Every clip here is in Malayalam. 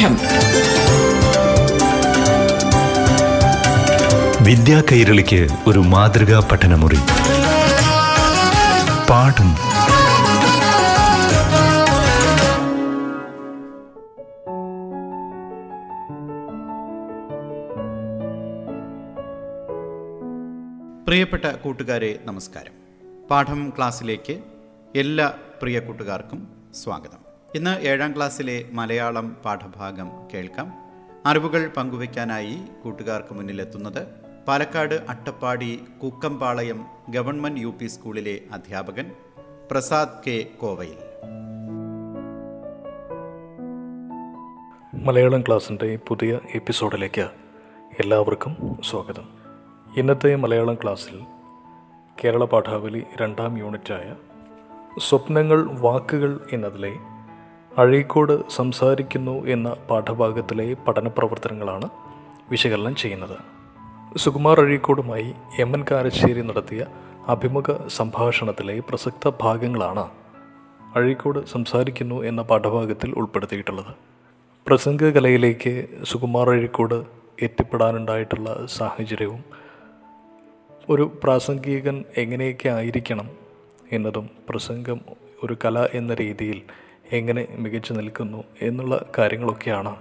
പാഠം വിദ്യാ കൈരളിക്ക് ഒരു മാതൃകാ പഠനമുറി. പാഠം. പ്രിയപ്പെട്ട കൂട്ടുകാരെ നമസ്കാരം. പാഠം ക്ലാസ്സിലേക്ക് എല്ലാ പ്രിയ കൂട്ടുകാർക്കും സ്വാഗതം. ഇന്ന് ഏഴാം ക്ലാസ്സിലെ മലയാളം പാഠഭാഗം കേൾക്കാം. അറിവുകൾ പങ്കുവയ്ക്കാനായി കൂട്ടുകാർക്ക് മുന്നിലെത്തുന്നത് Palakkad Attappadi Kukkampalayam government U P സ്കൂളിലെ അധ്യാപകൻ പ്രസാദ് കെ കോവയിൽ. മലയാളം ക്ലാസ്സിന്റെ പുതിയ എപ്പിസോഡിലേക്ക് എല്ലാവർക്കും സ്വാഗതം. ഇന്നത്തെ മലയാളം ക്ലാസ്സിൽ കേരള പാഠാവലി രണ്ടാം യൂണിറ്റായ സ്വപ്നങ്ങൾ വാക്കുകൾ എന്നതിലെ അഴീക്കോട് സംസാരിക്കുന്നു എന്ന പാഠഭാഗത്തിലെ പഠന പ്രവർത്തനങ്ങളാണ് വിശകലനം ചെയ്യുന്നത്. സുകുമാർ അഴീക്കോടുമായി എം എൻ കാരശ്ശേരി നടത്തിയ അഭിമുഖ സംഭാഷണത്തിലെ പ്രസക്ത ഭാഗങ്ങളാണ് അഴീക്കോട് സംസാരിക്കുന്നു എന്ന പാഠഭാഗത്തിൽ ഉൾപ്പെടുത്തിയിട്ടുള്ളത്. പ്രസംഗകലയിലേക്ക് സുകുമാർ അഴീക്കോട് എത്തിപ്പെടാനുണ്ടായിട്ടുള്ള സാഹചര്യവും ഒരു പ്രാസംഗികൻ എങ്ങനെയൊക്കെ ആയിരിക്കണം എന്നതും പ്രസംഗം ഒരു കല എന്ന രീതിയിൽ എങ്ങനെ മികച്ചു നിൽക്കുന്നു എന്നുള്ള കാര്യങ്ങളൊക്കെയാണ്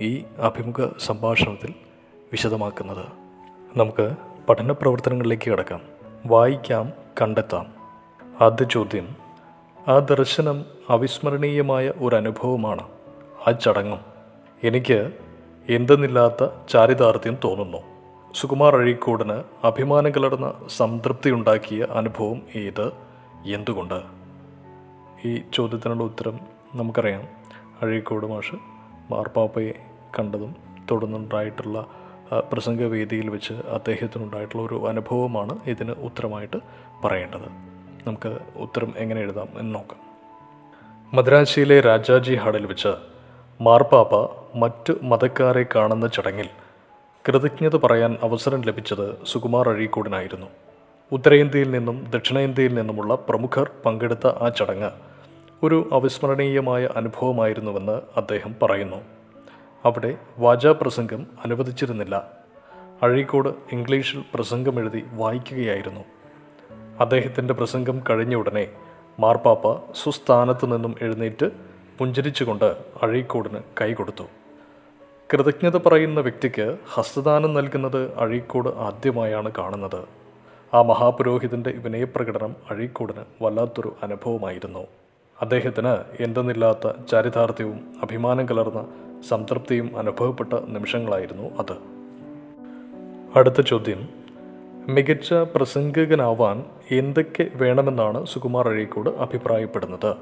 ഈ അഭിമുഖ സംഭാഷണത്തിൽ വിശദമാക്കുന്നത്. നമുക്ക് പഠന പ്രവർത്തനങ്ങളിലേക്ക് കിടക്കാം. വായിക്കാം കണ്ടെത്താം. ആദ്യ ചോദ്യം ആ ദർശനം അവിസ്മരണീയമായ ഒരു അനുഭവമാണ്. ആ ചടങ്ങും. എനിക്ക് എന്തെന്നില്ലാത്ത ചാരിതാർത്ഥ്യം തോന്നുന്നു. സുകുമാർ അഴീക്കോടിന് അഭിമാനം കലർന്ന സംതൃപ്തി ഉണ്ടാക്കിയ അനുഭവം ഏത്? എന്തുകൊണ്ട്? ഈ ചോദ്യത്തിനുള്ള ഉത്തരം നമുക്കറിയാം. അഴീക്കോട് മാഷ് മാർപ്പാപ്പയെ കണ്ടതും തുടർന്നുണ്ടായിട്ടുള്ള പ്രസംഗവേദിയിൽ വെച്ച് അദ്ദേഹത്തിനുണ്ടായിട്ടുള്ള ഒരു അനുഭവമാണ് ഇതിന് ഉത്തരമായിട്ട് പറയേണ്ടത്. നമുക്ക് ഉത്തരം എങ്ങനെ എഴുതാം എന്ന് നോക്കാം. മദ്രാശിയിലെ രാജാജി ഹാളിൽ വെച്ച് മാർപ്പാപ്പ മറ്റ് മതക്കാരെ കാണുന്ന ചടങ്ങിൽ കൃതജ്ഞത പറയാൻ അവസരം ലഭിച്ചത് സുകുമാർ അഴീക്കോടിനായിരുന്നു. ഉത്തരേന്ത്യയിൽ നിന്നും ദക്ഷിണേന്ത്യയിൽ നിന്നുമുള്ള പ്രമുഖർ പങ്കെടുത്ത ആ ചടങ്ങ് ഒരു അവിസ്മരണീയമായ അനുഭവമായിരുന്നുവെന്ന് അദ്ദേഹം പറയുന്നു. അവിടെ വാചാപ്രസംഗം അനുവദിച്ചിരുന്നില്ല. അഴീക്കോട് ഇംഗ്ലീഷിൽ പ്രസംഗം എഴുതി വായിക്കുകയായിരുന്നു. അദ്ദേഹത്തിന്റെ പ്രസംഗം കഴിഞ്ഞ ഉടനെ മാർപ്പാപ്പ സുസ്ഥാനത്തു നിന്നും എഴുന്നേറ്റ് പുഞ്ചിരിച്ചുകൊണ്ട് അഴീക്കോടിന് കൈകൊടുത്തു കൃതജ്ഞത പറയുന്ന വ്യക്തിക്ക് ഹസ്തദാനം നൽകുന്നത് അഴീക്കോട് ആദ്യമായാണ് കാണുന്നത്. ആ മഹാപുരോഹിതന്റെ വിനയപ്രകടനം അഴീക്കോടിന് വല്ലാത്തൊരു അനുഭവമായിരുന്നു. അദ്ദേഹത്തിന് എന്തെന്നില്ലാത്ത ചാരിതാർത്ഥ്യവും അഭിമാനം കലർന്ന സംതൃപ്തിയും അനുഭവപ്പെട്ട നിമിഷങ്ങളായിരുന്നു അത്. അടുത്ത ചോദ്യം. മികച്ച പ്രസംഗകനാവാൻ എന്തൊക്കെ വേണമെന്നാണ് സുകുമാർ അഴീക്കോട് അഭിപ്രായപ്പെടുന്നത്?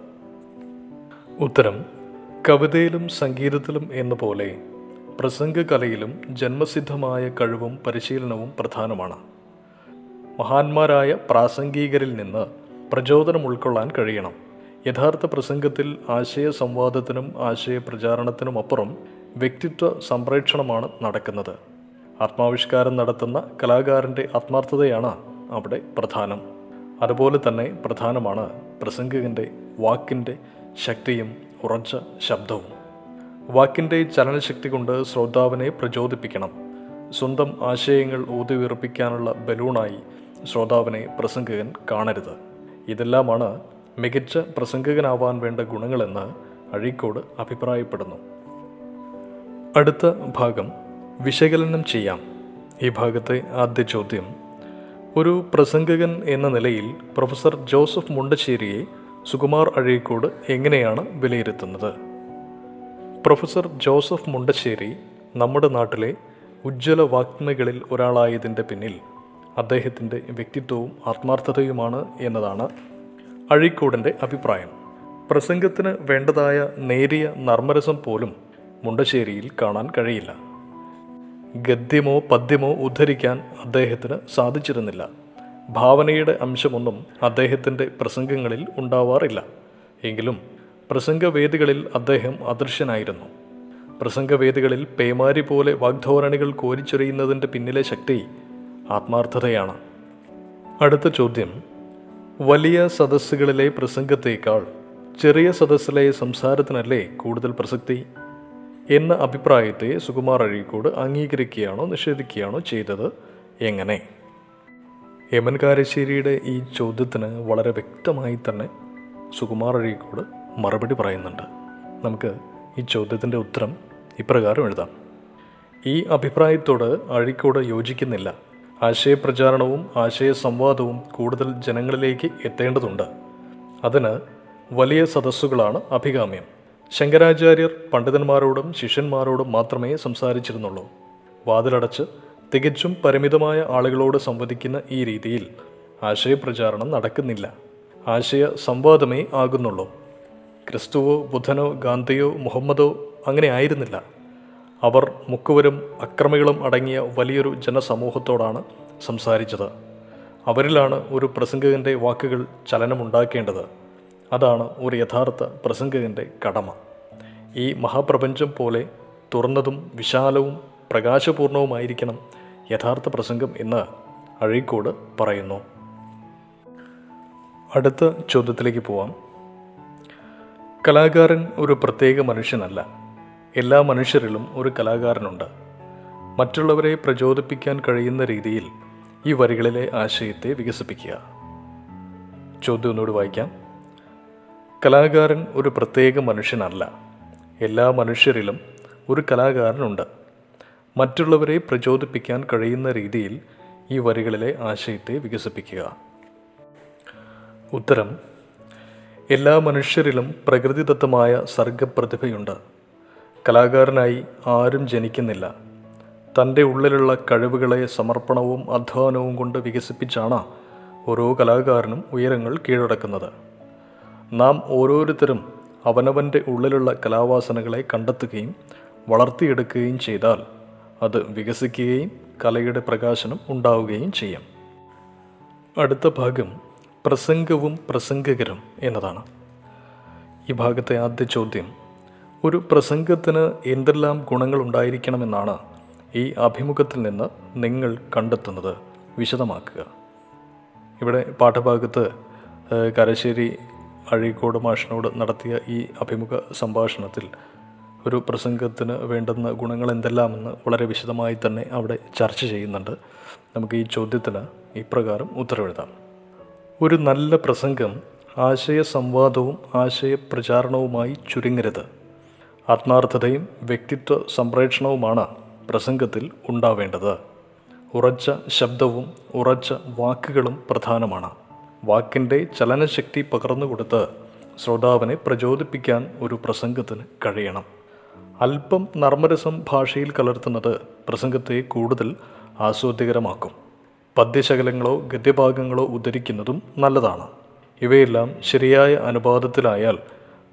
ഉത്തരം. കവിതയിലും സംഗീതത്തിലും എന്ന പോലെ പ്രസംഗകലയിലും ജന്മസിദ്ധമായ കഴിവും പരിശീലനവും പ്രധാനമാണ്. മഹാന്മാരായ പ്രാസംഗികരിൽ നിന്ന് പ്രചോദനം ഉൾക്കൊള്ളാൻ കഴിയണം. യഥാർത്ഥ പ്രസംഗത്തിൽ ആശയ സംവാദത്തിനും ആശയ പ്രചാരണത്തിനും അപ്പുറം വ്യക്തിത്വ സംപ്രേക്ഷണമാണ് നടക്കുന്നത്. ആത്മാവിഷ്കാരം നടത്തുന്ന കലാകാരന്റെ ആത്മാർത്ഥതയാണ് അവിടെ പ്രധാനം. അതുപോലെ തന്നെ പ്രധാനമാണ് പ്രസംഗകന്റെ വാക്കിന്റെ ശക്തിയും ഉറച്ച ശബ്ദവും. വാക്കിന്റെ ചലനശക്തി കൊണ്ട് ശ്രോതാവിനെ പ്രചോദിപ്പിക്കണം. സ്വന്തം ആശയങ്ങൾ ഊതിവിറപ്പിക്കാനുള്ള ബലൂണായി ശ്രോതാവിനെ പ്രസംഗകൻ കാണരുത്. ഇതെല്ലാമാണ് മികച്ച പ്രസംഗകനാവാൻ വേണ്ട ഗുണങ്ങളെന്ന് അഴീക്കോട് അഭിപ്രായപ്പെടുന്നു. അടുത്ത ഭാഗം വിശകലനം ചെയ്യാം. ഈ ഭാഗത്തെ ആദ്യ ചോദ്യം ഒരു പ്രസംഗകൻ എന്ന നിലയിൽ പ്രൊഫസർ ജോസഫ് മുണ്ടശ്ശേരിയെ സുകുമാർ അഴീക്കോട് എങ്ങനെയാണ് വിലയിരുത്തുന്നത്? പ്രൊഫസർ ജോസഫ് മുണ്ടശ്ശേരി നമ്മുടെ നാട്ടിലെ ഉജ്ജ്വല വാഗ്മികളിൽ ഒരാളായതിന്റെ പിന്നിൽ അദ്ദേഹത്തിന്റെ വ്യക്തിത്വവും ആത്മാർത്ഥതയുമാണ് എന്നതാണ് അഴീക്കോടിന്റെ അഭിപ്രായം. പ്രസംഗത്തിന് വേണ്ടതായ നേരിയ നർമ്മരസം പോലും മുണ്ടശ്ശേരിയിൽ കാണാൻ കഴിയില്ല. ഗദ്യമോ പദ്യമോ ഉദ്ധരിക്കാൻ അദ്ദേഹത്തിന് സാധിച്ചിരുന്നില്ല. ഭാവനയുടെ അംശമൊന്നും അദ്ദേഹത്തിന്റെ പ്രസംഗങ്ങളിൽ ഉണ്ടാവാറില്ല. എങ്കിലും പ്രസംഗവേദികളിൽ അദ്ദേഹം അദൃശ്യനായിരുന്നു. പ്രസംഗവേദികളിൽ പേമാരി പോലെ വാഗ്ധോരണികൾ കോരിച്ചൊരിയുന്നതിന്റെ പിന്നിലെ ശക്തി ആത്മാർത്ഥതയാണ്. അടുത്ത ചോദ്യം. വലിയ സദസ്സുകളിലെ പ്രസംഗത്തേക്കാൾ ചെറിയ സദസ്സിലെ സംസാരത്തിനല്ലേ കൂടുതൽ പ്രസക്തി? എന്ന അഭിപ്രായത്തെ സുകുമാർ അഴീക്കോട് അംഗീകരിക്കുകയാണോ നിഷേധിക്കുകയാണോ ചെയ്തത്? എങ്ങനെ? എമൻ കാരശ്ശേരിയുടെ ഈ ചോദ്യത്തിന് വളരെ വ്യക്തമായി തന്നെ സുകുമാർ അഴീക്കോട് മറുപടി പറയുന്നുണ്ട്. നമുക്ക് ഈ ചോദ്യത്തിന്റെ ഉത്തരം ഇപ്രകാരം എഴുതാം. ഈ അഭിപ്രായത്തോട് അഴീക്കോട് യോജിക്കുന്നില്ല. ആശയപ്രചാരണവും ആശയ സംവാദവും കൂടുതൽ ജനങ്ങളിലേക്ക് എത്തേണ്ടതുണ്ട്. അതിന് വലിയ സദസ്സുകളാണ് അഭികാമ്യം. ശങ്കരാചാര്യർ പണ്ഡിതന്മാരോടും ശിഷ്യന്മാരോടും മാത്രമേ സംസാരിച്ചിരുന്നുള്ളൂ. വാതിലടച്ച് തികച്ചും പരിമിതമായ ആളുകളോട് സംവദിക്കുന്ന ഈ രീതിയിൽ ആശയപ്രചാരണം നടക്കുന്നില്ല. ആശയ സംവാദമേ ആകുന്നുള്ളൂ. ക്രിസ്തുവോ ബുധനോ ഗാന്ധിയോ മുഹമ്മദോ അങ്ങനെ ആയിരുന്നില്ല. അവർ മുക്കുവരും അക്രമികളും അടങ്ങിയ വലിയൊരു ജനസമൂഹത്തോടാണ് സംസാരിച്ചത്. അവരിലാണ് ഒരു പ്രസംഗകന്റെ വാക്കുകൾ ചലനമുണ്ടാക്കേണ്ടത്. അതാണ് ഒരു യഥാർത്ഥ പ്രസംഗകന്റെ കടമ. ഈ മഹാപ്രപഞ്ചം പോലെ തുറന്നതും വിശാലവും പ്രകാശപൂർണവുമായിരിക്കണം യഥാർത്ഥ പ്രസംഗം എന്ന് അഴീക്കോട് പറയുന്നു. അടുത്ത ചോദ്യത്തിലേക്ക് പോവാം. കലാകാരൻ ഒരു പ്രത്യേക മനുഷ്യനല്ല. എല്ലാ മനുഷ്യരിലും ഒരു കലാകാരനുണ്ട്. മറ്റുള്ളവരെ പ്രചോദിപ്പിക്കാൻ കഴിയുന്ന രീതിയിൽ ഈ വരികളിലെ ആശയത്തെ വികസിപ്പിക്കുക. ചോദ്യം ഒന്നുകൂടി വായിക്കാം. കലാകാരൻ ഒരു പ്രത്യേക മനുഷ്യനല്ല. എല്ലാ മനുഷ്യരിലും ഒരു കലാകാരനുണ്ട്. മറ്റുള്ളവരെ പ്രചോദിപ്പിക്കാൻ കഴിയുന്ന രീതിയിൽ ഈ വരികളിലെ ആശയത്തെ വികസിപ്പിക്കുക. ഉത്തരം. എല്ലാ മനുഷ്യരിലും പ്രകൃതിദത്തമായ സർഗപ്രതിഭയുണ്ട്. കലാകാരനായി ആരും ജനിക്കുന്നില്ല. തന്റെ ഉള്ളിലുള്ള കഴിവുകളെ സമർപ്പണവും അധ്വാനവും കൊണ്ട് വികസിപ്പിച്ചാണ് ഓരോ കലാകാരനും ഉയരങ്ങൾ കീഴടക്കുന്നത്. നാം ഓരോരുത്തരും അവനവന്റെ ഉള്ളിലുള്ള കലാവാസനകളെ കണ്ടെത്തുകയും വളർത്തിയെടുക്കുകയും ചെയ്താൽ അത് വികസിക്കുകയും കലയുടെ പ്രകാശനം ഉണ്ടാവുകയും ചെയ്യും. അടുത്ത ഭാഗം പ്രസംഗവും പ്രസംഗകരും എന്നതാണ്. ഈ ഭാഗത്തെ ആദ്യ ചോദ്യം ഒരു പ്രസംഗത്തിന് എന്തെല്ലാം ഗുണങ്ങൾ ഉണ്ടായിരിക്കണമെന്നാണ് ഈ അഭിമുഖത്തിൽ നിന്ന് നിങ്ങൾ കണ്ടെത്തുന്നത്. വിശദമാക്കുക. ഇവിടെ പാഠഭാഗത്ത് കരശ്ശേരി അഴീക്കോട് മാഷിനോട് നടത്തിയ ഈ അഭിമുഖ സംഭാഷണത്തിൽ ഒരു പ്രസംഗത്തിന് വേണ്ടുന്ന ഗുണങ്ങൾ എന്തെല്ലാമെന്ന് വളരെ വിശദമായി തന്നെ അവിടെ ചർച്ച ചെയ്യുന്നുണ്ട്. നമുക്ക് ഈ ചോദ്യത്തിന് ഇപ്രകാരം ഉത്തരവെഴുതാം ഒരു നല്ല പ്രസംഗം ആശയ സംവാദവും ആശയപ്രചാരണവുമായി ചുരുങ്ങരുത്. ആത്മാർത്ഥതയും വ്യക്തിത്വ സംപ്രേഷണവുമാണ് പ്രസംഗത്തിൽ ഉണ്ടാവേണ്ടത്. ഉറച്ച ശബ്ദവും ഉറച്ച വാക്കുകളും പ്രധാനമാണ്. വാക്കിന്റെ ചലനശക്തി പകർന്നുകൊടുത്ത് ശ്രോതാവിനെ പ്രചോദിപ്പിക്കാൻ ഒരു പ്രസംഗത്തിന് കഴിയണം. അല്പം നർമ്മരസം ഭാഷയിൽ കലർത്തുന്നത് പ്രസംഗത്തെ കൂടുതൽ ആസ്വാദ്യകരമാക്കും. പദ്യശകലങ്ങളോ ഗദ്യഭാഗങ്ങളോ ഉദ്ധരിക്കുന്നതും നല്ലതാണ്. ഇവയെല്ലാം ശരിയായ അനുപാതത്തിലായാൽ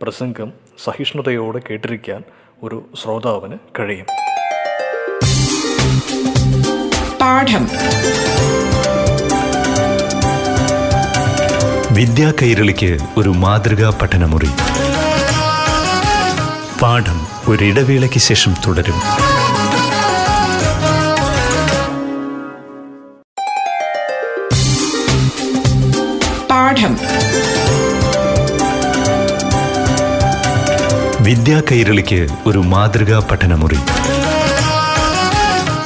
പ്രസംഗം സഹിഷ്ണുതയോടെ കേട്ടിരിക്കാൻ ഒരു ശ്രോതാവിന് കഴിയും. പാഠം. വിദ്യാ കൈരളിക്ക് ഒരു മാതൃകാ പഠനമുറി. പാഠം ഒരിടവേളയ്ക്ക് ശേഷം തുടരും. പാഠം. വിദ്യാ കൈരളിക്ക് ഒരു മാതൃകാ പഠനമുറി.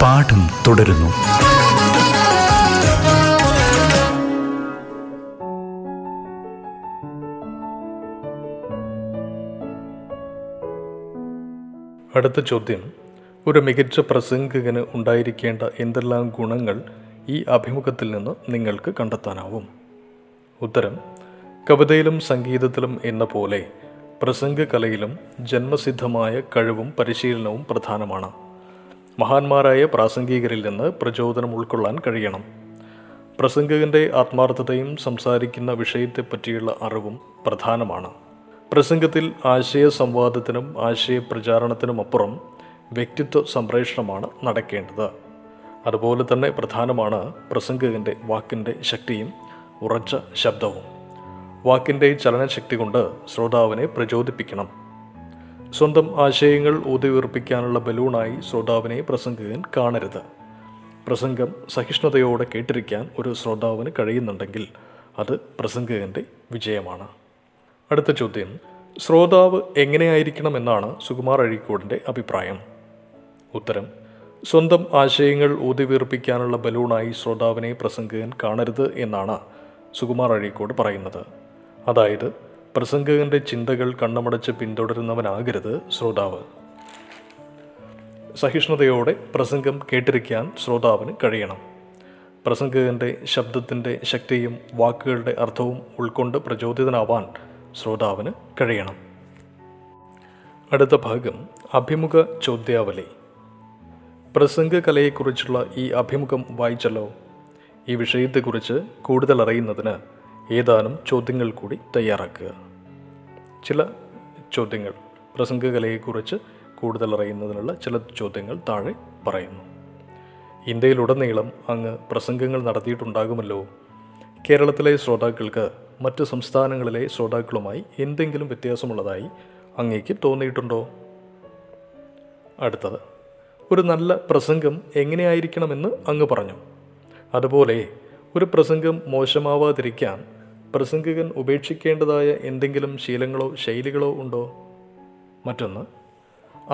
പാഠം തുടരുന്നു. അടുത്ത ചോദ്യം. ഒരു മികച്ച പ്രസംഗകന് ഉണ്ടായിരിക്കേണ്ട എന്തെല്ലാം ഗുണങ്ങൾ ഈ അഭിമുഖത്തിൽ നിന്ന് നിങ്ങൾക്ക് കണ്ടെത്താനാവും? ഉത്തരം കവിതയിലും സംഗീതത്തിലും എന്ന പോലെ പ്രസംഗകലയിലും ജന്മസിദ്ധമായ കഴിവും പരിശീലനവും പ്രധാനമാണ്. മഹാന്മാരായ പ്രാസംഗികരിൽ നിന്ന് പ്രചോദനം ഉൾക്കൊള്ളാൻ കഴിയണം. പ്രസംഗകന്റെ ആത്മാർത്ഥതയും സംസാരിക്കുന്ന വിഷയത്തെപ്പറ്റിയുള്ള അറിവും പ്രധാനമാണ്. പ്രസംഗത്തിൽ ആശയ സംവാദത്തിനും ആശയ പ്രചാരണത്തിനുമപ്പുറം വ്യക്തിത്വ സംപ്രേഷണമാണ് നടക്കേണ്ടത്. അതുപോലെ തന്നെ പ്രധാനമാണ് പ്രസംഗകന്റെ വാക്കിന്റെ ശക്തിയും ഉറച്ച ശബ്ദവും. വാക്കിന്റെ ചലനശക്തി കൊണ്ട് ശ്രോതാവിനെ പ്രചോദിപ്പിക്കണം. സ്വന്തം ആശയങ്ങൾ ഊതിയുറപ്പിക്കാനുള്ള ബലൂണായി ശ്രോതാവിനെ പ്രസംഗകൻ കാണരുത്. പ്രസംഗം സഹിഷ്ണുതയോടെ കേട്ടിരിക്കാൻ ഒരു ശ്രോതാവിന് കഴിയുന്നുണ്ടെങ്കിൽ അത് പ്രസംഗകന്റെ വിജയമാണ്. അടുത്ത ചോദ്യം ശ്രോതാവ് എങ്ങനെയായിരിക്കണമെന്നാണ് സുകുമാർ അഴീക്കോടിന്റെ അഭിപ്രായം. ഉത്തരം സ്വന്തം ആശയങ്ങൾ ഊതിവീർപ്പിക്കാനുള്ള ബലൂണായി ശ്രോതാവിനെ പ്രസംഗകൻ കാണരുത് എന്നാണ് സുകുമാർ അഴീക്കോട് പറയുന്നത്. അതായത് പ്രസംഗകന്റെ ചിന്തകൾ കണ്ണമടച്ച് പിന്തുടരുന്നവനാകരുത് ശ്രോതാവ്. സഹിഷ്ണുതയോടെ പ്രസംഗം കേട്ടിരിക്കാൻ ശ്രോതാവിന് കഴിയണം. പ്രസംഗകന്റെ ശബ്ദത്തിന്റെ ശക്തിയും വാക്കുകളുടെ അർത്ഥവും ഉൾക്കൊണ്ട് പ്രചോദിതനാവാൻ ശ്രോതാവിന് കഴിയണം. അടുത്ത ഭാഗം അഭിമുഖ ചോദ്യാവലി. പ്രസംഗകലയെക്കുറിച്ചുള്ള ഈ അഭിമുഖം വായിച്ചല്ലോ. ഈ വിഷയത്തെക്കുറിച്ച് കൂടുതൽ അറിയുന്നതിന് ഏതാനും ചോദ്യങ്ങൾ കൂടി തയ്യാറാക്കുക. ചില ചോദ്യങ്ങൾ പ്രസംഗകലയെക്കുറിച്ച് കൂടുതൽ അറിയുന്നതിനുള്ള ചില ചോദ്യങ്ങൾ താഴെ പറയുന്നു. ഇന്ത്യയിലുടനീളം അങ്ങ് പ്രസംഗങ്ങൾ നടത്തിയിട്ടുണ്ടാകുമല്ലോ. കേരളത്തിലെ ശ്രോതാക്കൾക്ക് മറ്റ് സംസ്ഥാനങ്ങളിലെ ശ്രോതാക്കളുമായി എന്തെങ്കിലും വ്യത്യാസമുള്ളതായി അങ്ങേക്ക് തോന്നിയിട്ടുണ്ടോ? അടുത്തത് ഒരു നല്ല പ്രസംഗം എങ്ങനെയായിരിക്കണമെന്ന് അങ്ങ് പറഞ്ഞു. അതുപോലെ ഒരു പ്രസംഗം മോശമാവാതിരിക്കാൻ പ്രസംഗകൻ ഉപേക്ഷിക്കേണ്ടതായ എന്തെങ്കിലും ശീലങ്ങളോ ശൈലികളോ ഉണ്ടോ? മറ്റൊന്ന്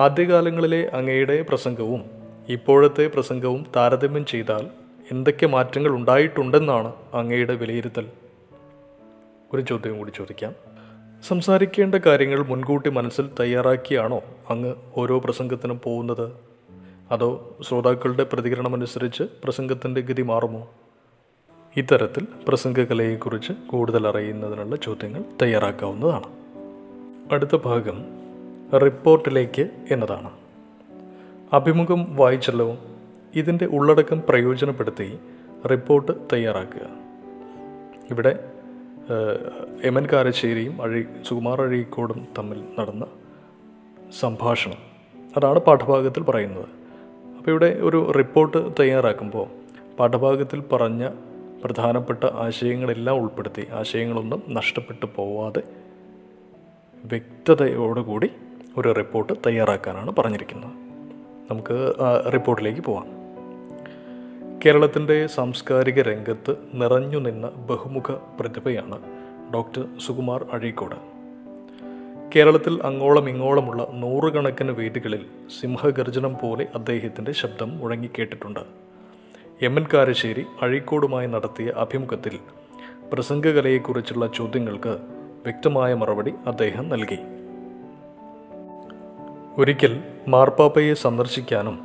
ആദ്യകാലങ്ങളിലെ അങ്ങയുടെ പ്രസംഗവും ഇപ്പോഴത്തെ പ്രസംഗവും താരതമ്യം ചെയ്താൽ എന്തൊക്കെ മാറ്റങ്ങൾ ഉണ്ടായിട്ടുണ്ടെന്നാണ് അങ്ങയുടെ വിലയിരുത്തൽ. ഒരു ചോദ്യം കൂടി ചോദിക്കാം. സംസാരിക്കേണ്ട കാര്യങ്ങൾ മുൻകൂട്ടി മനസ്സിൽ തയ്യാറാക്കിയാണോ അങ്ങ് ഓരോ പ്രസംഗത്തിനും പോകുന്നത്? അതോ ശ്രോതാക്കളുടെ പ്രതികരണമനുസരിച്ച് പ്രസംഗത്തിന്റെ ഗതി മാറുമോ? ഇത്തരത്തിൽ പ്രസംഗകലയെക്കുറിച്ച് കൂടുതൽ അറിയുന്നതിനുള്ള ചോദ്യങ്ങൾ തയ്യാറാക്കാവുന്നതാണ്. അടുത്ത ഭാഗം റിപ്പോർട്ടിലേക്ക് എന്നതാണ്. അഭിമുഖം വായിച്ചല്ലോ? ഇതിന്റെ ഉള്ളടക്കം പ്രയോജനപ്പെടുത്തി റിപ്പോർട്ട് തയ്യാറാക്കുക. ഇവിടെ എം എൻ കാരശ്ശേരിയും അഴി സുകുമാർ അഴീക്കോടും തമ്മിൽ നടന്ന സംഭാഷണം. അതാണ് പാഠഭാഗത്തിൽ പറയുന്നത്. അപ്പോൾ ഇവിടെ ഒരു റിപ്പോർട്ട് തയ്യാറാക്കുമ്പോൾ പാഠഭാഗത്തിൽ പറഞ്ഞ പ്രധാനപ്പെട്ട ആശയങ്ങളെല്ലാം ഉൾപ്പെടുത്തി. ആശയങ്ങളൊന്നും നഷ്ടപ്പെട്ടു പോവാതെ വ്യക്തതയോടുകൂടി ഒരു റിപ്പോർട്ട് തയ്യാറാക്കാനാണ് പറഞ്ഞിരിക്കുന്നത്. നമുക്ക് റിപ്പോർട്ടിലേക്ക് പോവാം. കേരളത്തിന്റെ സാംസ്കാരിക രംഗത്ത് നിറഞ്ഞു നിന്ന ബഹുമുഖ പ്രതിഭയാണ് ഡോക്ടർ സുകുമാർ അഴീക്കോട്. കേരളത്തിൽ അങ്ങോളം ഇങ്ങോളമുള്ള നൂറുകണക്കിന് വേദികളിൽ സിംഹഗർജനം പോലെ അദ്ദേഹത്തിന്റെ ശബ്ദം മുഴങ്ങിക്കേട്ടിട്ടുണ്ട്. എം എൻ കാരശ്ശേരി അഴീക്കോടുമായി നടത്തിയ അഭിമുഖത്തിൽ പ്രസംഗകലയെക്കുറിച്ചുള്ള ചോദ്യങ്ങൾക്ക് വ്യക്തമായ മറുപടി അദ്ദേഹം നൽകി. ഒരിക്കൽ മാർപ്പാപ്പയെ സന്ദർശിക്കാനും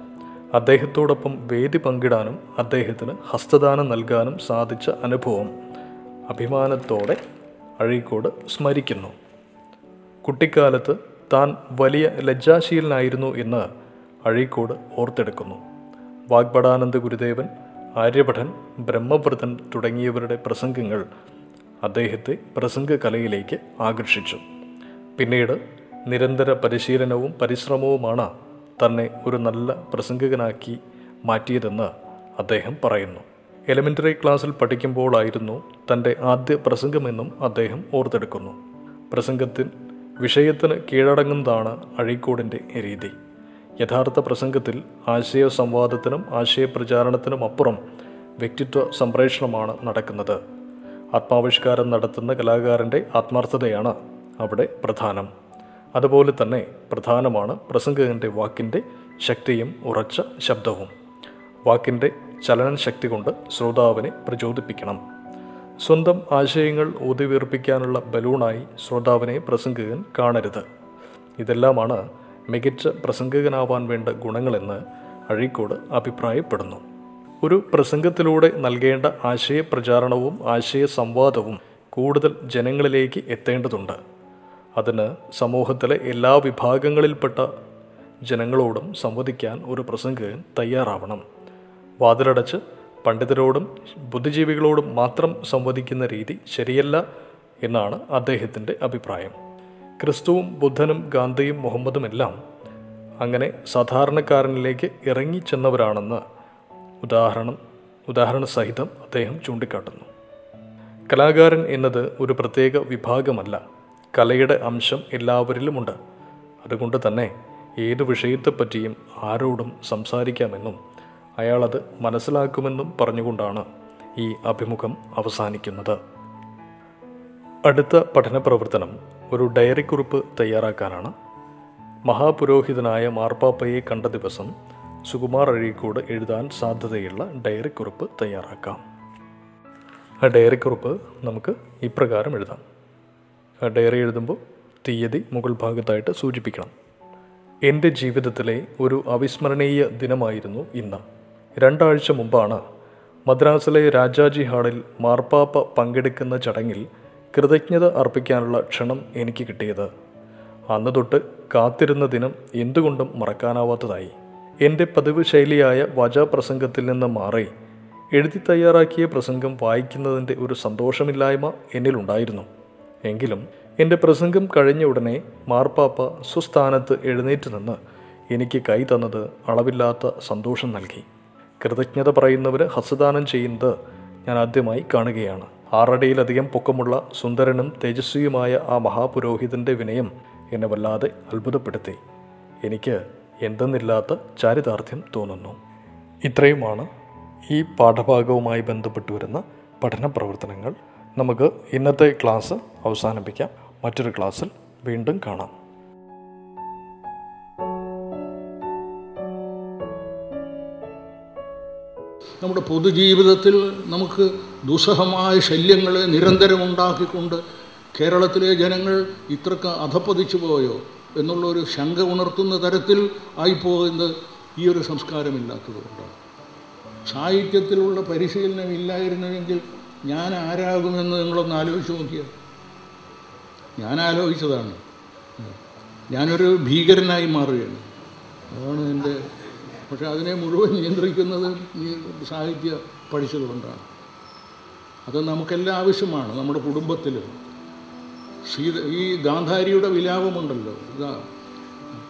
അദ്ദേഹത്തോടൊപ്പം വേദി പങ്കിടാനും അദ്ദേഹത്തിന് ഹസ്തദാനം നൽകാനും സാധിച്ച അനുഭവം അഭിമാനത്തോടെ അഴീക്കോട് സ്മരിക്കുന്നു. കുട്ടിക്കാലത്ത് താൻ വലിയ ലജ്ജാശീലനായിരുന്നു എന്ന് അഴീക്കോട് ഓർത്തെടുക്കുന്നു. വാഗ്ഭടാനന്ദ ഗുരുദേവൻ ആര്യഭടൻ ബ്രഹ്മവ്രതൻ തുടങ്ങിയവരുടെ പ്രസംഗങ്ങൾ അദ്ദേഹത്തെ പ്രസംഗ കലയിലേക്ക് ആകർഷിച്ചു. പിന്നീട് നിരന്തര പരിശീലനവും പരിശ്രമവുമാണ് തന്നെ ഒരു നല്ല പ്രസംഗകനാക്കി മാറ്റിയതെന്ന് അദ്ദേഹം പറയുന്നു. എലിമെന്ററി ക്ലാസ്സിൽ പഠിക്കുമ്പോഴായിരുന്നു തന്റെ ആദ്യ പ്രസംഗമെന്നും അദ്ദേഹം ഓർത്തെടുക്കുന്നു. പ്രസംഗത്തിൽ വിഷയത്തിന് കീഴടങ്ങുന്നതാണ് അഴീക്കോടിന്റെ രീതി. യഥാർത്ഥ പ്രസംഗത്തിൽ ആശയ സംവാദത്തിനും ആശയപ്രചാരണത്തിനും അപ്പുറം വ്യക്തിത്വ സംപ്രേഷണമാണ് നടക്കുന്നത്. ആത്മാവിഷ്കാരം നടത്തുന്ന കലാകാരന്റെ ആത്മാർത്ഥതയാണ് അവിടെ പ്രധാനം. അതുപോലെ തന്നെ പ്രധാനമാണ് പ്രസംഗകന്റെ വാക്കിന്റെ ശക്തിയും ഉറച്ച ശബ്ദവും. വാക്കിന്റെ ചലന ശക്തി കൊണ്ട് ശ്രോതാവിനെ പ്രചോദിപ്പിക്കണം. സ്വന്തം ആശയങ്ങൾ ഊതിവീർപ്പിക്കാനുള്ള ബലൂണായി ശ്രോതാവിനെ പ്രസംഗകൻ കാണരുത്. ഇതെല്ലാമാണ് മികച്ച പ്രസംഗകനാവാൻ വേണ്ട ഗുണങ്ങളെന്ന് അഴീക്കോട് അഭിപ്രായപ്പെടുന്നു. ഒരു പ്രസംഗത്തിലൂടെ നൽകേണ്ട ആശയപ്രചാരണവും ആശയ സംവാദവും കൂടുതൽ ജനങ്ങളിലേക്ക് എത്തേണ്ടതുണ്ട്. അതിന് സമൂഹത്തിലെ എല്ലാ വിഭാഗങ്ങളിൽപ്പെട്ട ജനങ്ങളോടും സംവദിക്കാൻ ഒരു പ്രസംഗകൻ തയ്യാറാവണം. വാതിലടച്ച് പണ്ഡിതരോടും ബുദ്ധിജീവികളോടും മാത്രം സംവദിക്കുന്ന രീതി ശരിയല്ല എന്നാണ് അദ്ദേഹത്തിന്റെ അഭിപ്രായം. ക്രിസ്തുവും ബുദ്ധനും ഗാന്ധിയും മുഹമ്മദുമെല്ലാം അങ്ങനെ സാധാരണക്കാരനിലേക്ക് ഇറങ്ങിച്ചെന്നവരാണെന്ന് ഉദാഹരണം ഉദാഹരണ സഹിതം അദ്ദേഹം ചൂണ്ടിക്കാട്ടുന്നു. കലാകാരൻ എന്നത് ഒരു പ്രത്യേക വിഭാഗമല്ല. കലയുടെ അംശം എല്ലാവരിലുമുണ്ട്. അതുകൊണ്ട് തന്നെ ഏതു വിഷയത്തെപ്പറ്റിയും ആരോടും സംസാരിക്കാമെന്നും അയാളത് മനസ്സിലാക്കുമെന്നും പറഞ്ഞുകൊണ്ടാണ് ഈ അഭിമുഖം അവസാനിക്കുന്നത്. അടുത്ത പഠന പ്രവർത്തനം ഒരു ഡയറി കുറിപ്പ് തയ്യാറാക്കാനാണ്. മഹാപുരോഹിതനായ മാർപ്പാപ്പയെ കണ്ട ദിവസം സുകുമാർ അഴീക്കോട് എഴുതാൻ സാധ്യതയുള്ള ഡയറി കുറിപ്പ് തയ്യാറാക്കാം. ആ ഡയറി കുറിപ്പ് നമുക്ക് ഇപ്രകാരം എഴുതാം. ആ ഡയറി എഴുതുമ്പോൾ തീയതി മുകൾ ഭാഗത്തായിട്ട് സൂചിപ്പിക്കണം. എന്റെ ജീവിതത്തിലെ ഒരു അവിസ്മരണീയ ദിനമായിരുന്നു ഇന്ന്. രണ്ടാഴ്ച മുമ്പാണ് മദ്രാസിലെ രാജാജി ഹാളിൽ മാർപ്പാപ്പ പങ്കെടുക്കുന്ന ചടങ്ങിൽ കൃതജ്ഞത അർപ്പിക്കാനുള്ള ക്ഷണം എനിക്ക് കിട്ടിയത്. അന്ന് തൊട്ട് കാത്തിരുന്ന ദിനം എന്തുകൊണ്ടും മറക്കാനാവാത്തതായി. എന്റെ പതിവ് ശൈലിയായ വാചാപ്രസംഗത്തിൽ നിന്ന് മാറി എഴുതി തയ്യാറാക്കിയ പ്രസംഗം വായിക്കുന്നതിന്റെ ഒരു സന്തോഷമില്ലായ്മ എന്നിലുണ്ടായിരുന്നു എങ്കിലും എന്റെ പ്രസംഗം കഴിഞ്ഞ ഉടനെ മാർപ്പാപ്പ സ്വസ്ഥാനത്ത് എഴുന്നേറ്റ് നിന്ന് എനിക്ക് കൈ തന്നത് അളവില്ലാത്ത സന്തോഷം നൽകി. കൃതജ്ഞത പറയുന്നവർ ഹസ്തദാനം ചെയ്യുന്നത് ഞാൻ ആദ്യമായി കാണുകയാണ്. ആറടിയിലധികം പൊക്കമുള്ള സുന്ദരനും തേജസ്വിയുമായ ആ മഹാപുരോഹിതന്റെ വിനയം എന്നെ വല്ലാതെ അത്ഭുതപ്പെടുത്തി. എനിക്ക് എന്തെന്നില്ലാത്ത ചാരിതാർത്ഥ്യം തോന്നുന്നു. ഇത്രയുമാണ് ഈ പാഠഭാഗവുമായി ബന്ധപ്പെട്ട് വരുന്ന പഠന പ്രവർത്തനങ്ങൾ. നമുക്ക് ഇന്നത്തെ ക്ലാസ് അവസാനിപ്പിക്കാം. മറ്റൊരു ക്ലാസ്സിൽ വീണ്ടും കാണാം. നമ്മുടെ പൊതുജീവിതത്തിൽ നമുക്ക് ദുസ്സഹമായ ശല്യങ്ങളെ നിരന്തരം ഉണ്ടാക്കിക്കൊണ്ട് കേരളത്തിലെ ജനങ്ങൾ ഇത്രക്ക് അധപ്പതിച്ചു പോയോ എന്നുള്ളൊരു ശങ്ക ഉണർത്തുന്ന തരത്തിൽ ആയിപ്പോകുന്നത് ഈ ഒരു സംസ്കാരമില്ലാത്തതുകൊണ്ടാണ്. സാഹിത്യത്തിലുള്ള പരിശീലനം ഇല്ലായിരുന്നുവെങ്കിൽ ഞാൻ ആരാകുമെന്ന് നിങ്ങളൊന്ന് ആലോചിച്ച് നോക്കിയാൽ ഞാൻ ആലോചിച്ചതാണ്. ഞാനൊരു ഭീകരനായി മാറുകയാണ്. അതാണ് എന്റെ പക്ഷെ അതിനെ മുഴുവൻ നിയന്ത്രിക്കുന്നത് ഈ സാഹിത്യ പഠിച്ചതുകൊണ്ടാണ്. അത് നമുക്കെല്ലാം ആവശ്യമാണ് നമ്മുടെ കുടുംബത്തിൽ. സീത ഈ ഗാന്ധാരിയുടെ വിലാപമുണ്ടല്ലോ. ഇതാ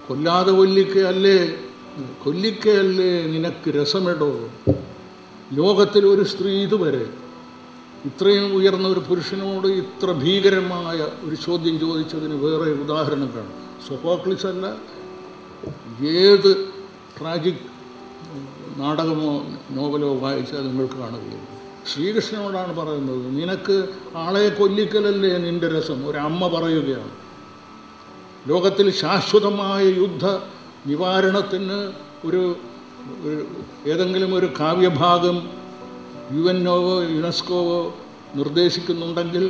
കൊല്ലാതെ കൊല്ലിക്കയല്ലേ കൊല്ലിക്കയല്ലേ നിനക്ക് രസമെടോ? ലോകത്തിൽ ഒരു സ്ത്രീ ഇതുവരെ ഇത്രയും ഉയർന്ന ഒരു പുരുഷനോട് ഇത്ര ഭീകരമായ ഒരു ചോദ്യം ചോദിച്ചതിന് വേറെ ഉദാഹരണം കാണും സൊഫോക്ലിസ് അല്ല ഏത് ട്രാജിക് നാടകമോ നോവലോ വായിച്ചാൽ നിങ്ങൾക്ക് കാണുകയില്ല. ശ്രീകൃഷ്ണനോടാണ് പറയുന്നത് നിനക്ക് ആളെ കൊല്ലിക്കലല്ലേ നിന്റെ രസം? ഒരമ്മ പറയുകയാണ്. ലോകത്തിൽ ശാശ്വതമായ യുദ്ധ നിവാരണത്തിന് ഒരു ഏതെങ്കിലും ഒരു കാവ്യഭാഗം യു എന്നോവോ യുനെസ്കോവോ നിർദ്ദേശിക്കുന്നുണ്ടെങ്കിൽ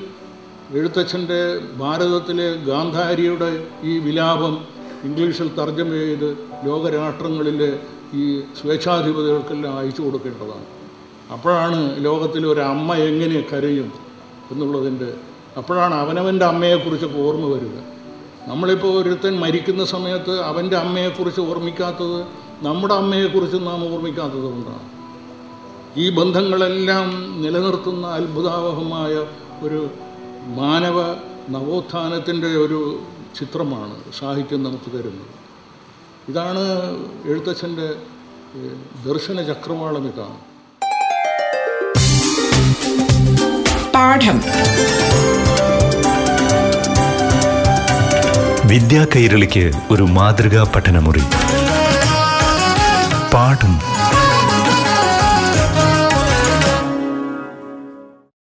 എഴുത്തച്ഛന്റെ ഭാരതത്തിലെ ഗാന്ധാരിയുടെ ഈ വിലാപം ഇംഗ്ലീഷിൽ തർജമ ചെയ്ത് ലോകരാഷ്ട്രങ്ങളിലെ ഈ സ്വേച്ഛാധിപതികൾക്കെല്ലാം അയച്ചു കൊടുക്കേണ്ടതാണ്. അപ്പോഴാണ് ലോകത്തിൽ ഒരു അമ്മ എങ്ങനെ കരയും എന്നുള്ളതിന്റെ അപ്പോഴാണ് അവനവന്റെ അമ്മയെക്കുറിച്ചൊക്കെ ഓർമ്മ വരിക. നമ്മളിപ്പോൾ ഒരുത്തൻ മരിക്കുന്ന സമയത്ത് അവന്റെ അമ്മയെക്കുറിച്ച് ഓർമ്മിക്കാത്തത് നമ്മുടെ അമ്മയെക്കുറിച്ച് നാം ഓർമ്മിക്കാത്തത് കൊണ്ടാണ്. ഈ ബന്ധങ്ങളെല്ലാം നിലനിർത്തുന്ന അത്ഭുതാവഹമായ ഒരു മാനവ നവോത്ഥാനത്തിന്റെ ഒരു ചിത്രമാണ് സാഹിത്യം നമുക്ക് തരുന്നത് ഇതാണ് എഴുത്തച്ഛന്റെ ദർശന ചക്രവാളം ഇതാണ് പാഠം. വിദ്യാ കൈരളിക്ക് ഒരു മാതൃകാ പഠനമുറി. പാഠം.